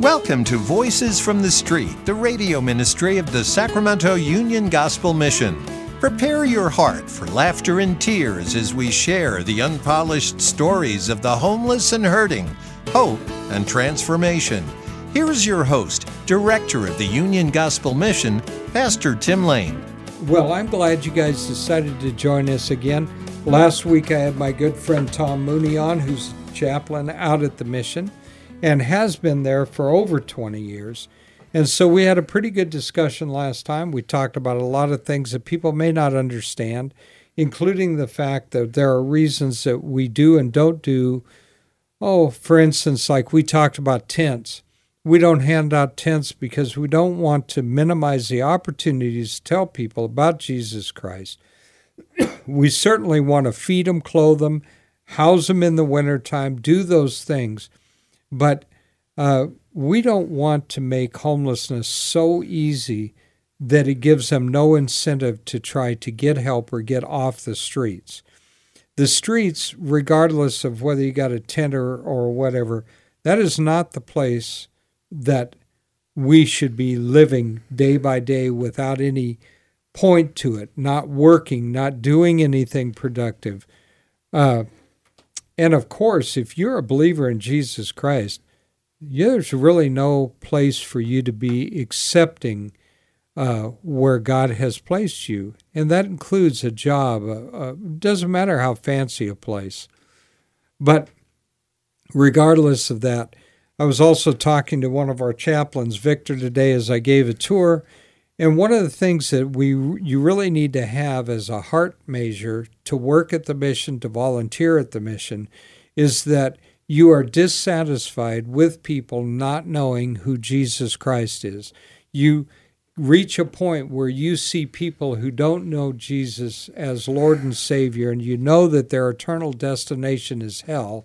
Welcome to Voices from the Street, the radio ministry of the Sacramento Union Gospel Mission. Prepare your heart for laughter and tears as we share the unpolished stories of the homeless and hurting, hope and transformation. Here is your host, Director of the Union Gospel Mission, Pastor Tim Lane. Well, I'm glad you guys decided to join us again. Last week I had my good friend Tom Mooney on, who's chaplain out at the mission and has been there for over 20 years. And so we had a pretty good discussion last time. We talked about a lot of things that people may not understand, including the fact that there are reasons that we do and don't do. Oh, for instance, like we talked about tents. We don't hand out tents because we don't want to minimize the opportunities to tell people about Jesus Christ. we certainly want to feed them, clothe them, house them in the wintertime, do those things. But uh, we don't want to make homelessness so easy that it gives them no incentive to try to get help or get off the streets. The streets, regardless of whether you got a tent or, or whatever, that is not the place that we should be living day by day without any point to it, not working, not doing anything productive. Uh, and of course, if you're a believer in Jesus Christ, there's really no place for you to be accepting uh, where God has placed you. And that includes a job. Uh, uh, doesn't matter how fancy a place. But regardless of that, I was also talking to one of our chaplains, Victor, today as I gave a tour. And one of the things that we you really need to have as a heart measure to work at the mission, to volunteer at the mission, is that you are dissatisfied with people not knowing who Jesus Christ is. You reach a point where you see people who don't know Jesus as Lord and Savior, and you know that their eternal destination is hell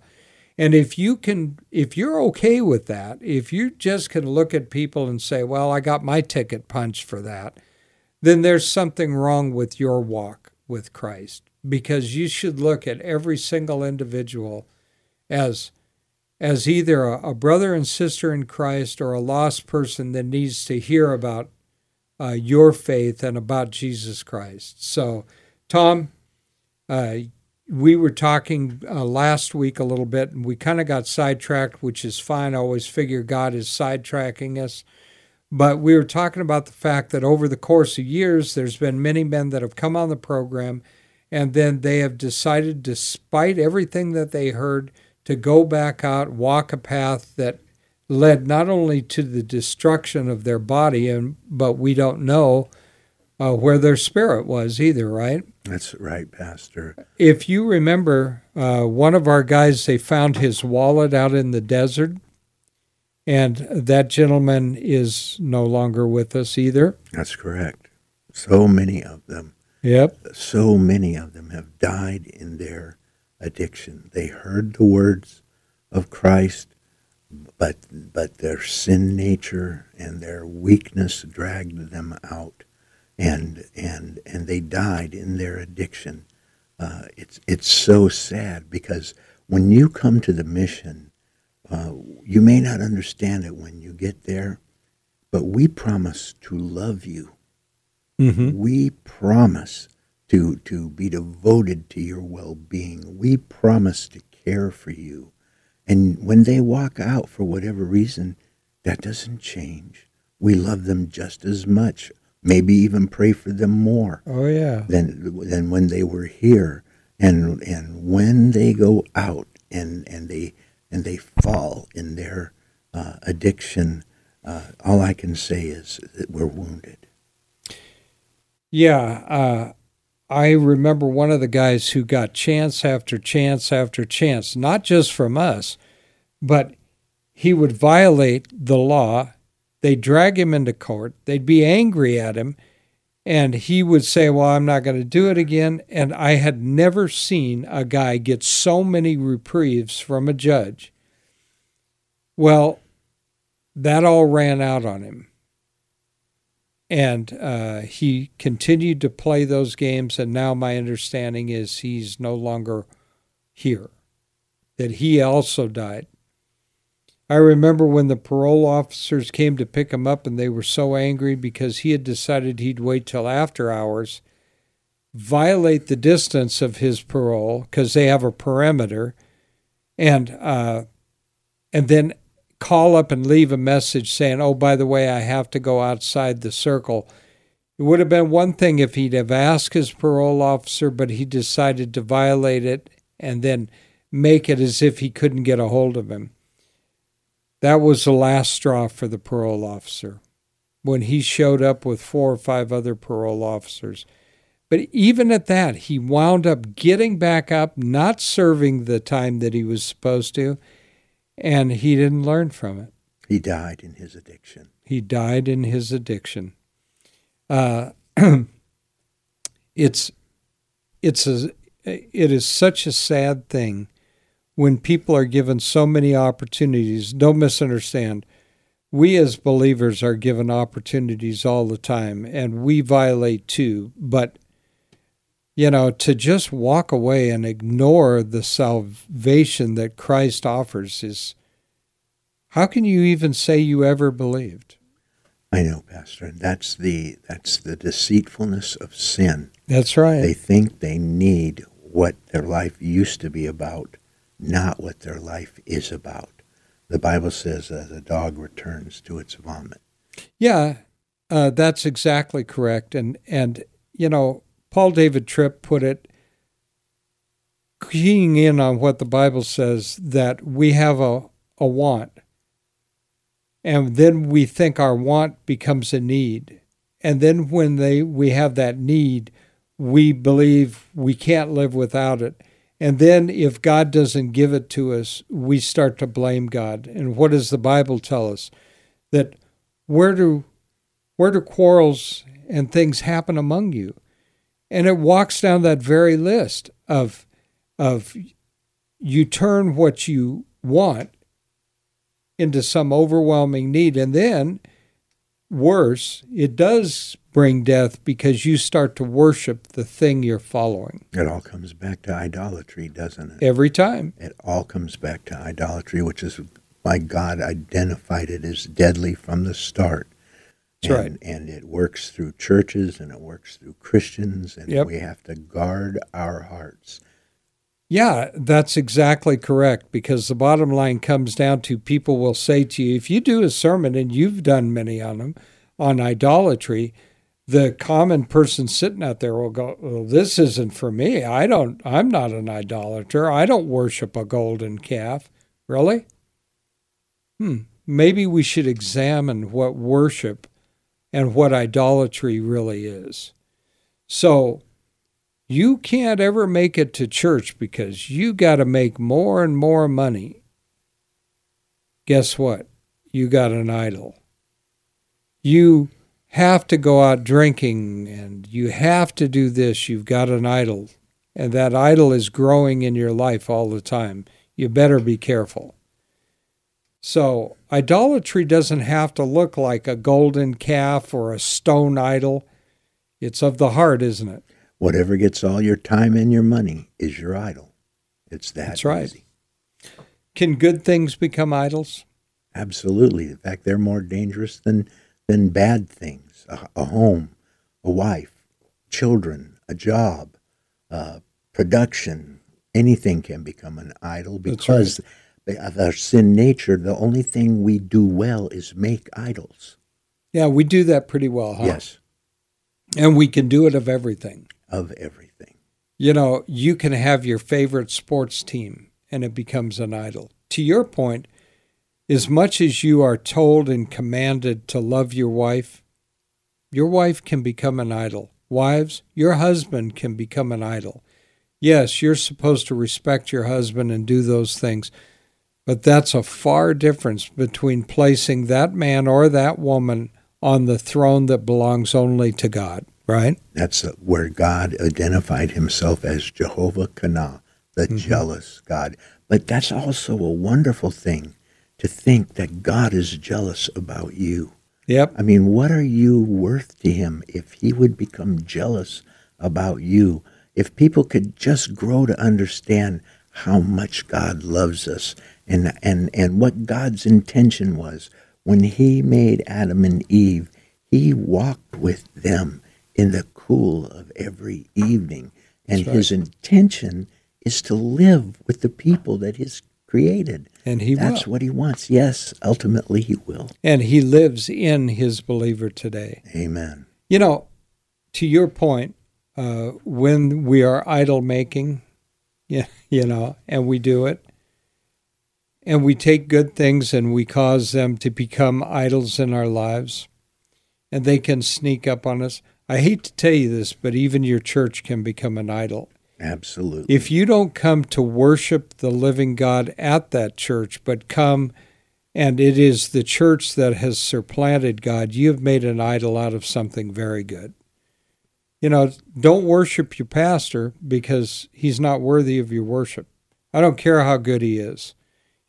and if you can, if you're okay with that, if you just can look at people and say, well, I got my ticket punched for that, then there's something wrong with your walk with Christ because you should look at every single individual as as either a, a brother and sister in Christ or a lost person that needs to hear about uh, your faith and about Jesus Christ. So, Tom, uh, we were talking uh, last week a little bit, and we kind of got sidetracked, which is fine. I always figure God is sidetracking us. But we were talking about the fact that over the course of years, there's been many men that have come on the program, and then they have decided, despite everything that they heard, to go back out, walk a path that led not only to the destruction of their body, and but we don't know uh, where their spirit was either, right? That's right, Pastor. If you remember, uh, one of our guys, they found his wallet out in the desert, and that gentleman is no longer with us either. That's correct. So many of them. Yep. So many of them have died in their addiction. They heard the words of Christ, but but their sin nature and their weakness dragged them out and and and they died in their addiction. Uh, it's it's so sad because when you come to the mission, uh, you may not understand it when you get there, but we promise to love you. Mm-hmm. We promise to to be devoted to your well-being. We promise to care for you. And when they walk out for whatever reason, that doesn't change. We love them just as much maybe even pray for them more. Oh yeah. Than than when they were here, and and when they go out and and they and they fall in their uh, addiction, uh, all I can say is that we're wounded. Yeah. Uh, I remember one of the guys who got chance after chance after chance, not just from us, but he would violate the law They'd drag him into court. They'd be angry at him. And he would say, Well, I'm not going to do it again. And I had never seen a guy get so many reprieves from a judge. Well, that all ran out on him. And uh, he continued to play those games. And now my understanding is he's no longer here, that he also died. I remember when the parole officers came to pick him up and they were so angry because he had decided he'd wait till after hours, violate the distance of his parole because they have a perimeter, and uh, and then call up and leave a message saying, "Oh, by the way, I have to go outside the circle." It would have been one thing if he'd have asked his parole officer, but he decided to violate it and then make it as if he couldn't get a hold of him. That was the last straw for the parole officer when he showed up with four or five other parole officers. But even at that, he wound up getting back up, not serving the time that he was supposed to, and he didn't learn from it. He died in his addiction. He died in his addiction. Uh, it's it's a it is such a sad thing when people are given so many opportunities. Don't misunderstand. We as believers are given opportunities all the time, and we violate too. But you know, to just walk away and ignore the salvation that Christ offers is how can you even say you ever believed? I know, Pastor, and that's the that's the deceitfulness of sin. That's right. They think they need what their life used to be about, not what their life is about. The Bible says that a dog returns to its vomit. Yeah, uh, that's exactly correct. And and you know, Paul David Tripp put it keying in on what the Bible says that we have a, a want. And then we think our want becomes a need. And then when they we have that need, we believe we can't live without it. And then if God doesn't give it to us, we start to blame God. And what does the Bible tell us? That where do where do quarrels and things happen among you? And it walks down that very list of of you turn what you want into some overwhelming need and then worse, it does bring death because you start to worship the thing you're following. It all comes back to idolatry, doesn't it? Every time. It all comes back to idolatry, which is why God identified it as deadly from the start. That's and, right. And it works through churches and it works through Christians, and Yep. we have to guard our hearts. Yeah, that's exactly correct because the bottom line comes down to people will say to you, if you do a sermon and you've done many on them on idolatry, the common person sitting out there will go, well, this isn't for me. I don't, I'm not an idolater. I don't worship a golden calf. Really? Hmm. Maybe we should examine what worship and what idolatry really is. So, you can't ever make it to church because you got to make more and more money. Guess what? You got an idol. You have to go out drinking and you have to do this. You've got an idol. And that idol is growing in your life all the time. You better be careful. So, idolatry doesn't have to look like a golden calf or a stone idol. It's of the heart, isn't it? Whatever gets all your time and your money is your idol. It's that That's right. easy. Can good things become idols? Absolutely. In fact, they're more dangerous than than bad things. A, a home, a wife, children, a job, uh, production, anything can become an idol because of our sin nature. The only thing we do well is make idols. Yeah, we do that pretty well, huh? Yes, And we can do it of everything. Of everything. You know, you can have your favorite sports team and it becomes an idol. To your point, as much as you are told and commanded to love your wife, your wife can become an idol. Wives, your husband can become an idol. Yes, you're supposed to respect your husband and do those things, but that's a far difference between placing that man or that woman on the throne that belongs only to God, right? That's where God identified himself as Jehovah Kana, the Mm-hmm. jealous God. But that's also a wonderful thing to think that God is jealous about you. Yep. I mean, what are you worth to him if he would become jealous about you? If people could just grow to understand how much God loves us and and and what God's intention was when He made Adam and Eve. He walked with them in the cool of every evening, and right. His intention is to live with the people that He's created. And he That's will. what He wants. Yes, ultimately He will. And he lives in his believer today. Amen. You know, to your point, uh, when we are idol making, yeah, you know, and we do it, and we take good things and we cause them to become idols in our lives, and they can sneak up on us. I hate to tell you this, but even your church can become an idol. Absolutely. If you don't come to worship the living God at that church, but come and it is the church that has supplanted God, you have made an idol out of something very good. You know, don't worship your pastor because he's not worthy of your worship. I don't care how good he is.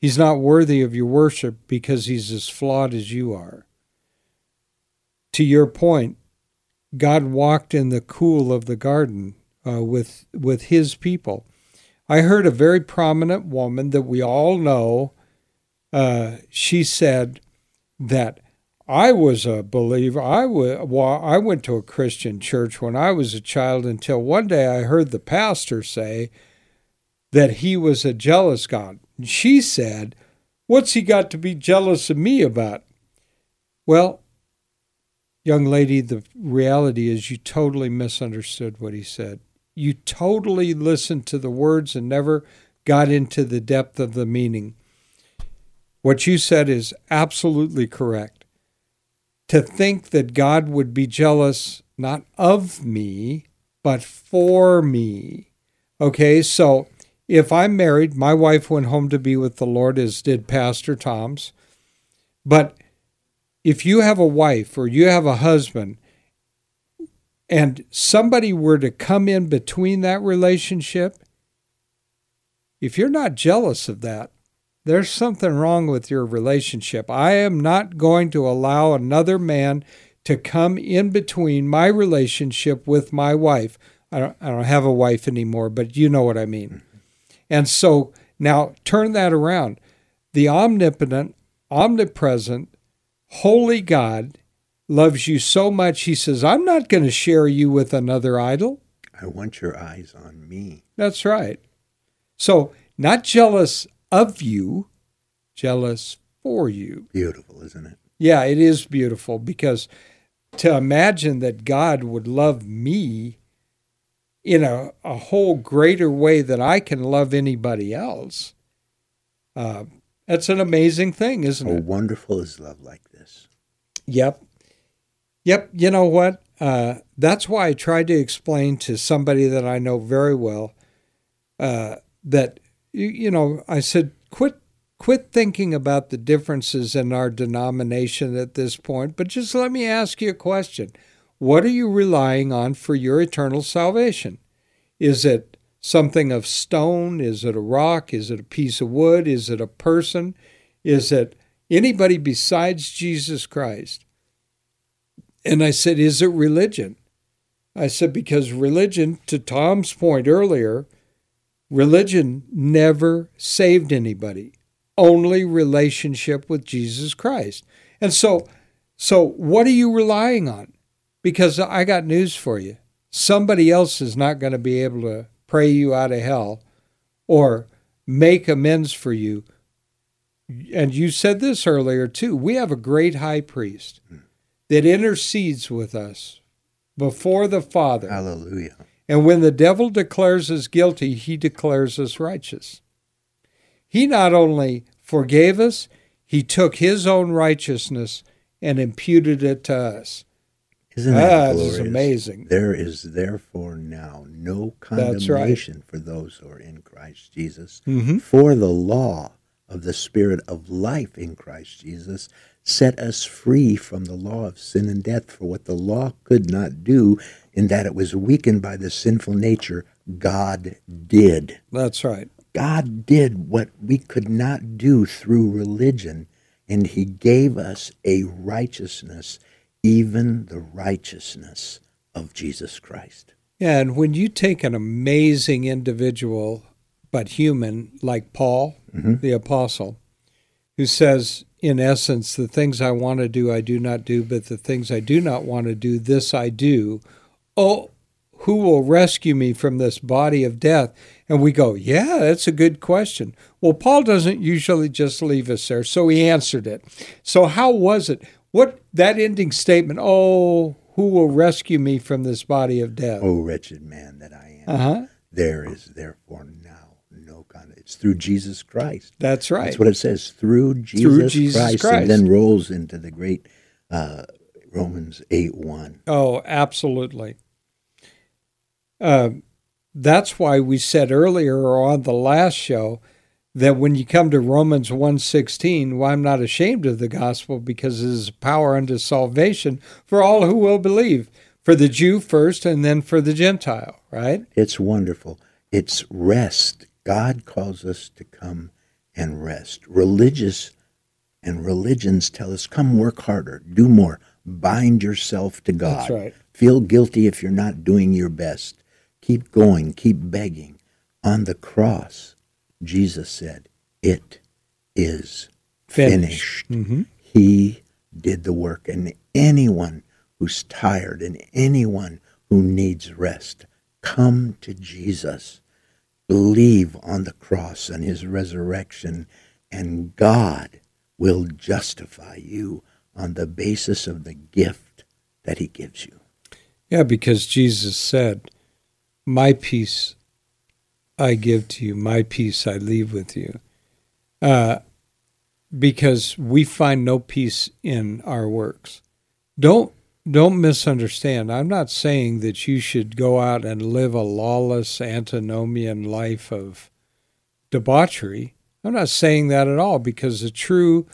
He's not worthy of your worship because he's as flawed as you are. To your point, God walked in the cool of the garden uh, with with his people. I heard a very prominent woman that we all know. Uh, she said that I was a believer. I wa- wa- I went to a Christian church when I was a child until one day I heard the pastor say that he was a jealous God. She said, "What's he got to be jealous of me about?" Well, young lady, the reality is you totally misunderstood what he said. You totally listened to the words and never got into the depth of the meaning. What you said is absolutely correct. To think that God would be jealous not of me, but for me. Okay, so if I'm married, my wife went home to be with the Lord, as did Pastor Tom's. But if you have a wife or you have a husband and somebody were to come in between that relationship, if you're not jealous of that, there's something wrong with your relationship. I am not going to allow another man to come in between my relationship with my wife. I don't, I don't have a wife anymore, but you know what I mean. And so now turn that around. The omnipotent, omnipresent, holy God loves you so much, he says, I'm not going to share you with another idol. I want your eyes on me. That's right. So, not jealous of you, jealous for you. Beautiful, isn't it? Yeah, it is beautiful because to imagine that God would love me in a, a whole greater way than I can love anybody else, uh, that's an amazing thing, isn't Oh, it? wonderful is love like this. Yep. Yep. You know what? Uh, that's why I tried to explain to somebody that I know very well uh, that, you, you know, I said, quit. Quit thinking about the differences in our denomination at this point, but just let me ask you a question. What are you relying on for your eternal salvation? Is it something of stone? Is it a rock? Is it a piece of wood? Is it a person? Is it anybody besides Jesus Christ? And I said, Is it religion? I said, Because religion, to Tom's point earlier, religion never saved anybody, only relationship with Jesus Christ. And so, so what are you relying on? Because I got news for you. Somebody else is not going to be able to pray you out of hell or make amends for you. And you said this earlier too. We have a great high priest that intercedes with us before the Father. Hallelujah. And when the devil declares us guilty, he declares us righteous. He not only forgave us, he took his own righteousness and imputed it to us. Isn't that That glorious? is amazing. There is therefore now no That's right. condemnation for those who are in Christ Jesus. Mhm. For the law of the Spirit of life in Christ Jesus set us free from the law of sin and death. For what the law could not do, in that it was weakened by the sinful nature, God did. That's right. God did what we could not do through religion, and He gave us a righteousness, even the righteousness of Jesus Christ. Yeah, and when you take an amazing individual, but human, like Paul, mm-hmm. the apostle, who says, in essence, the things I want to do, I do not do, but the things I do not want to do, this I do. Oh, who will rescue me from this body of death? And we go, yeah, that's a good question. Well, Paul doesn't usually just leave us there, so he answered it. So, how was it? What that ending statement, oh, who will rescue me from this body of death? Oh, wretched man that I am. Uh-huh. There is therefore now no God. It's through Jesus Christ. That's right. That's what it says. Through Jesus, through Jesus Christ, Christ. And then rolls into the great uh, Romans 8 1. Oh, absolutely. Uh, that's why we said earlier on the last show that when you come to Romans 1:16, well, I'm not ashamed of the gospel because it is power unto salvation for all who will believe, for the Jew first and then for the Gentile, right? It's wonderful. It's rest. God calls us to come and rest. Religious and religions tell us come work harder, do more, bind yourself to God. That's right. Feel guilty if you're not doing your best. Keep going, keep begging. On the cross, Jesus said, It is finished. finished. Mm-hmm. He did the work. And anyone who's tired and anyone who needs rest, come to Jesus. Believe on the cross and his resurrection, and God will justify you on the basis of the gift that he gives you. Yeah, because Jesus said, my peace I give to you, my peace I leave with you. Uh, because we find no peace in our works. Don't don't misunderstand. I'm not saying that you should go out and live a lawless antinomian life of debauchery. I'm not saying that at all because a true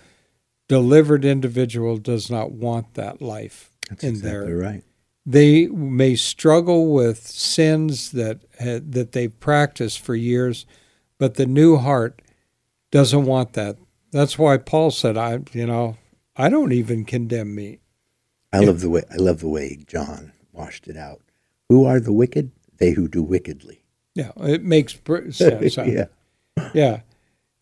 delivered individual does not want that life That's in exactly there. right. They may struggle with sins that eh, that they've practiced for years, but the new heart doesn't want that. That's why Paul said, "I, you know, I don't even condemn me." I love the way I love the way John washed it out. Who are the wicked? They who do wickedly. Yeah, it makes sense. yeah, yeah,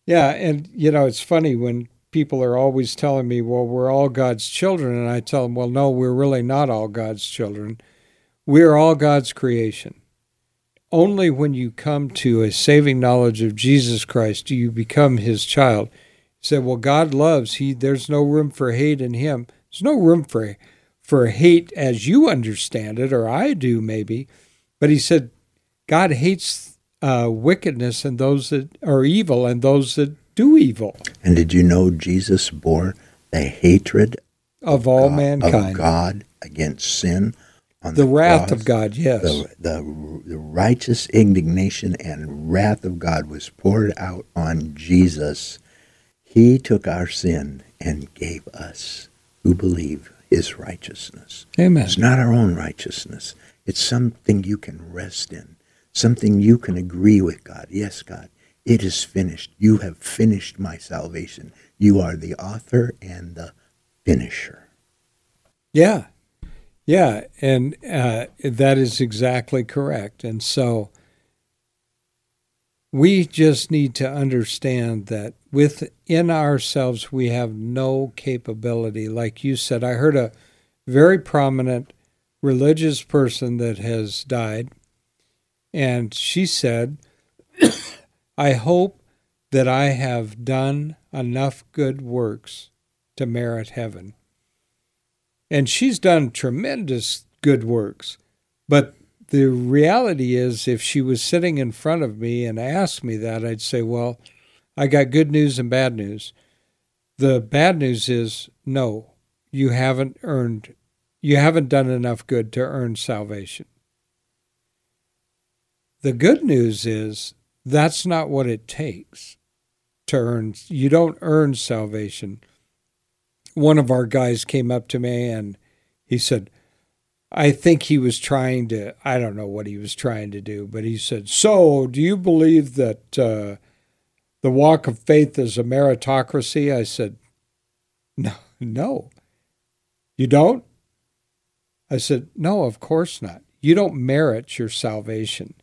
yeah, and you know, it's funny when people are always telling me, well, we're all God's children. And I tell them, well, no, we're really not all God's children. We're all God's creation. Only when you come to a saving knowledge of Jesus Christ do you become his child. He said, well, God loves. He there's no room for hate in him. There's no room for for hate as you understand it, or I do maybe. But he said, God hates uh, wickedness and those that are evil and those that do evil. And did you know Jesus bore the hatred of, of all God, mankind, of God against sin? On the, the wrath cross, of God, yes. The, the, the righteous indignation and wrath of God was poured out on Jesus. He took our sin and gave us, who believe, his righteousness. Amen. It's not our own righteousness. It's something you can rest in, something you can agree with God. Yes, God, it is finished. You have finished my salvation. You are the author and the finisher. Yeah. Yeah. And uh, that is exactly correct. And so we just need to understand that within ourselves we have no capability. Like you said, I heard a very prominent religious person that has died, and she said, I hope that I have done enough good works to merit heaven. And she's done tremendous good works. But the reality is, if she was sitting in front of me and asked me that, I'd say, Well, I got good news and bad news. The bad news is, no, you haven't earned, you haven't done enough good to earn salvation. The good news is that's not what it takes to earn. You don't earn salvation. One of our guys came up to me and he said, I think he was trying to, I don't know what he was trying to do, but he said, So, do you believe that uh, the walk of faith is a meritocracy? I said, No, no. You don't? I said, No, of course not. You don't merit your salvation.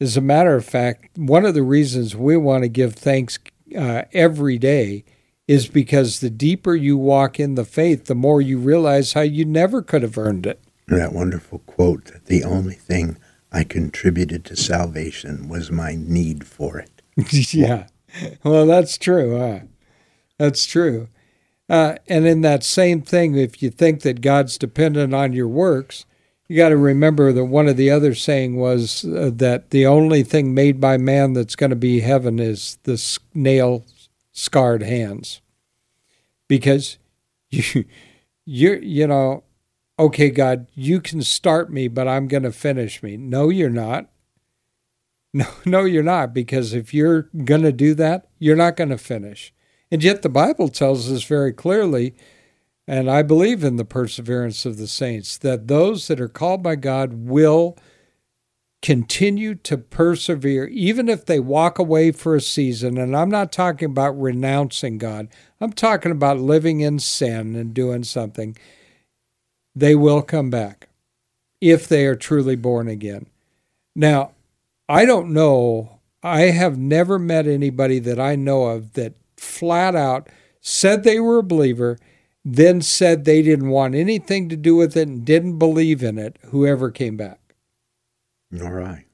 As a matter of fact, one of the reasons we want to give thanks uh, every day is because the deeper you walk in the faith, the more you realize how you never could have earned it. That wonderful quote that the only thing I contributed to salvation was my need for it. yeah. Well, that's true. Huh? That's true. Uh, and in that same thing, if you think that God's dependent on your works, you got to remember that one of the other saying was uh, that the only thing made by man that's going to be heaven is the nail scarred hands, because you you you know, okay, God, you can start me, but I'm going to finish me. No, you're not. No, no, you're not, because if you're going to do that, you're not going to finish. And yet the Bible tells us very clearly, and I believe in the perseverance of the saints, that those that are called by God will continue to persevere, even if they walk away for a season. And I'm not talking about renouncing God, I'm talking about living in sin and doing something. They will come back if they are truly born again. Now, I don't know, I have never met anybody that I know of that flat out said they were a believer, then said they didn't want anything to do with it and didn't believe in it, whoever came back. All right.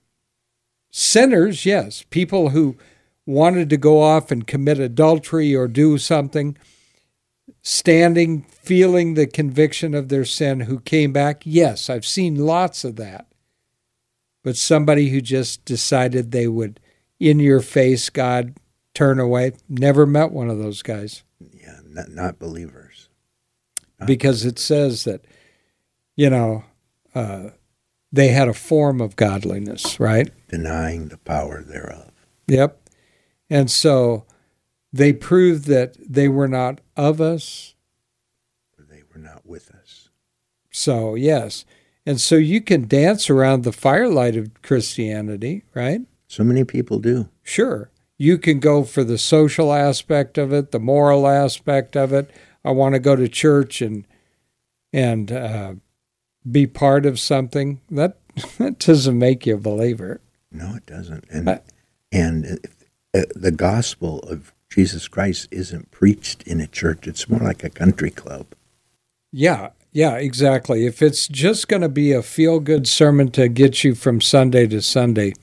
Sinners, yes. People who wanted to go off and commit adultery or do something, standing, feeling the conviction of their sin, who came back, yes, I've seen lots of that. But somebody who just decided they would, in your face, God, turn away. Never met one of those guys. Yeah, not, not believers. Not because it says that, you know, uh, they had a form of godliness, right? Denying the power thereof. Yep. And so they proved that they were not of us. They were not with us. So, yes. And so you can dance around the firelight of Christianity, right? So many people do. Sure you can go for the social aspect of it, the moral aspect of it. I want to go to church and and uh, be part of something. That that doesn't make you a believer. No, it doesn't. And I, and if, uh, the gospel of Jesus Christ isn't preached in a church. It's more like a country club. Yeah, yeah, exactly. If it's just going to be a feel good sermon to get you from Sunday to Sunday,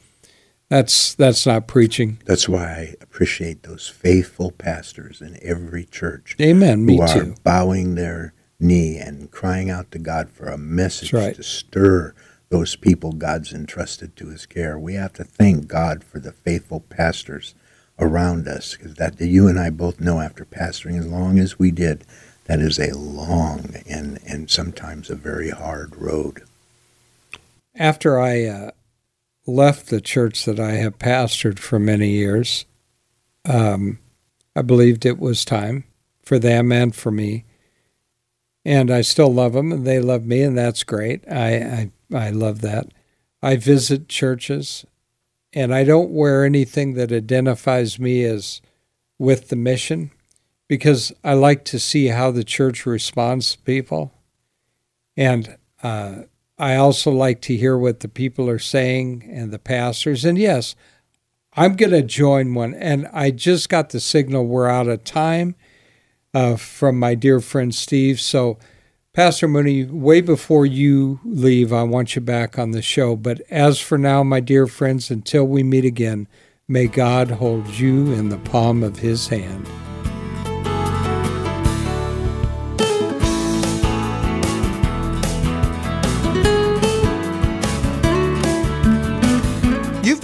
that's that's not preaching. That's why I appreciate those faithful pastors in every church. Amen. Me who too. Are bowing their knee and crying out to God for a message right. to stir those people God's entrusted to His care. We have to thank God for the faithful pastors around us, because that you and I both know after pastoring as long as we did, that is a long and and sometimes a very hard road. After I. Uh left the church that I have pastored for many years, um, I believed it was time for them and for me. And I still love them, and they love me, and that's great. I, I, I love that. I visit churches, and I don't wear anything that identifies me as with the mission because I like to see how the church responds to people. And uh, I also like to hear what the people are saying and the pastors. And yes, I'm going to join one. And I just got the signal we're out of time uh, from my dear friend Steve. So, Pastor Mooney, way before you leave, I want you back on the show. But as for now, my dear friends, until we meet again, may God hold you in the palm of his hand.